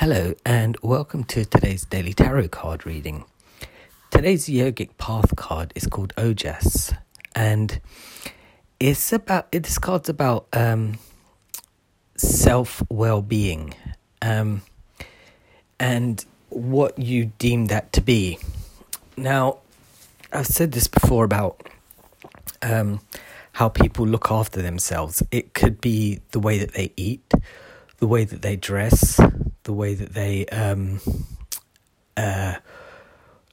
Hello, and welcome to today's daily tarot card reading. Today's yogic path card is called Ojas, and it's about this card's about um, self well being, um, and what you deem that to be. Now, I've said this before about um, how people look after themselves. It could be the way that they eat, the way that they dress, the way that they um, uh,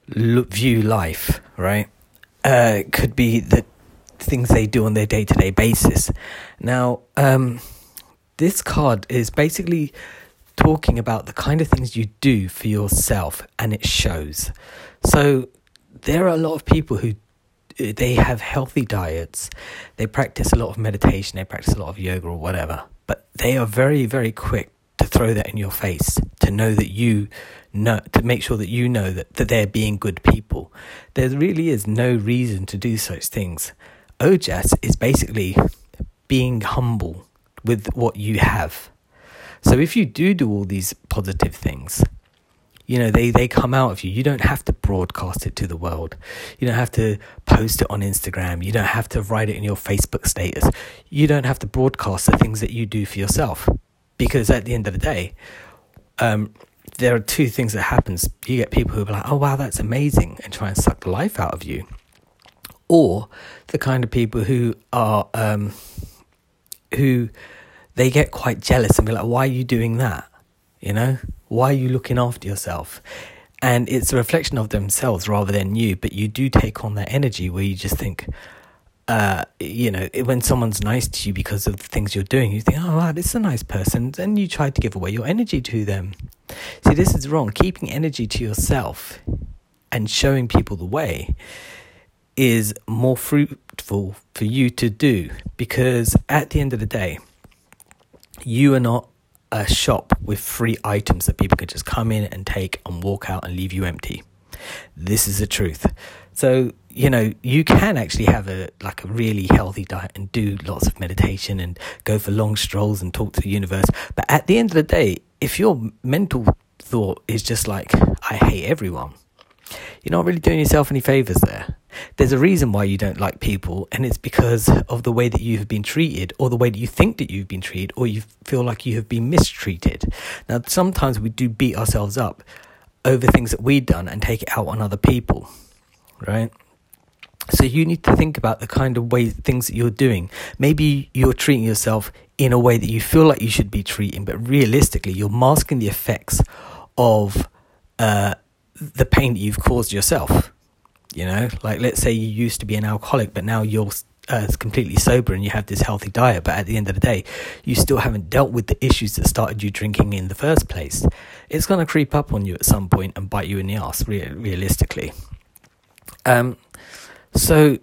look, view life, right? Uh, could be the things they do on their day to day basis. Now, um, this card is basically talking about the kind of things you do for yourself, and it shows. So, there are a lot of people who they have healthy diets, they practice a lot of meditation, they practice a lot of yoga or whatever, but they are very, very quick throw that in your face, to know that you know, to make sure that you know that, that they're being good people. There really is no reason to do such things. Ojas is basically being humble with what you have. So if you do do all these positive things, you know they they come out of you you don't have to broadcast it to the world you don't have to post it on instagram you don't have to write it in your facebook status you don't have to broadcast the things that you do for yourself because at the end of the day, um, there are two things that happens. You get people who are like, "Oh wow, that's amazing," and try and suck the life out of you, or the kind of people who are um, who they get quite jealous and be like, "Why are you doing that?" You know, why are you looking after yourself? And it's a reflection of themselves rather than you, but you do take on that energy where you just think, uh, you know, when someone's nice to you because of the things you're doing, you think, oh, wow, this is a nice person. And you try to give away your energy to them. See, this is wrong. Keeping energy to yourself and showing people the way is more fruitful for you to do because at the end of the day, you are not a shop with free items that people can just come in and take and walk out and leave you empty. This is the truth. So, you know, you can actually have a like a really healthy diet and do lots of meditation and go for long strolls and talk to the universe. But at the end of the day, if your mental thought is just like, I hate everyone, you're not really doing yourself any favors there. There's a reason why you don't like people, and it's because of the way that you have been treated, or the way that you think that you've been treated, or you feel like you have been mistreated. Now, sometimes we do beat ourselves up over things that we've done and take it out on other people right? So you need to think about the kind of way things that you're doing. Maybe you're treating yourself in a way that you feel like you should be treating, but realistically, you're masking the effects of uh, the pain that you've caused yourself. You know, like let's say you used to be an alcoholic, but now you're uh, completely sober and you have this healthy diet, but at the end of the day, you still haven't dealt with the issues that started you drinking in the first place. It's going to creep up on you at some point and bite you in the ass, re- realistically. Um, so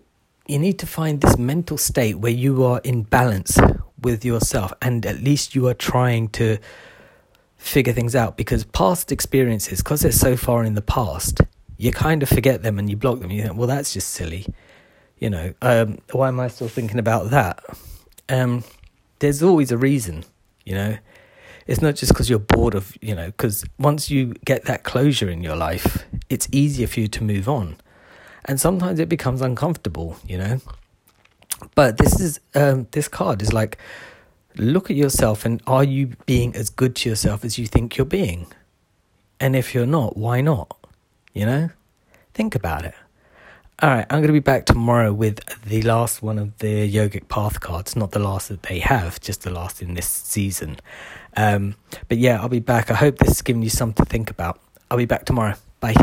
you need to find this mental state where you are in balance with yourself and at least you are trying to figure things out because past experiences, because they're so far in the past, you kind of forget them and you block them. You think, well, that's just silly. You know, um, why am I still thinking about that? Um, there's always a reason, you know. It's not just because you're bored of, you know, because once you get that closure in your life, it's easier for you to move on and sometimes it becomes uncomfortable, you know. But this is um, this card is like, look at yourself and are you being as good to yourself as you think you're being? And if you're not, why not? You know, think about it. All right, I'm going to be back tomorrow with the last one of the yogic path cards. Not the last that they have, just the last in this season. Um, but yeah, I'll be back. I hope this has given you something to think about. I'll be back tomorrow. Bye.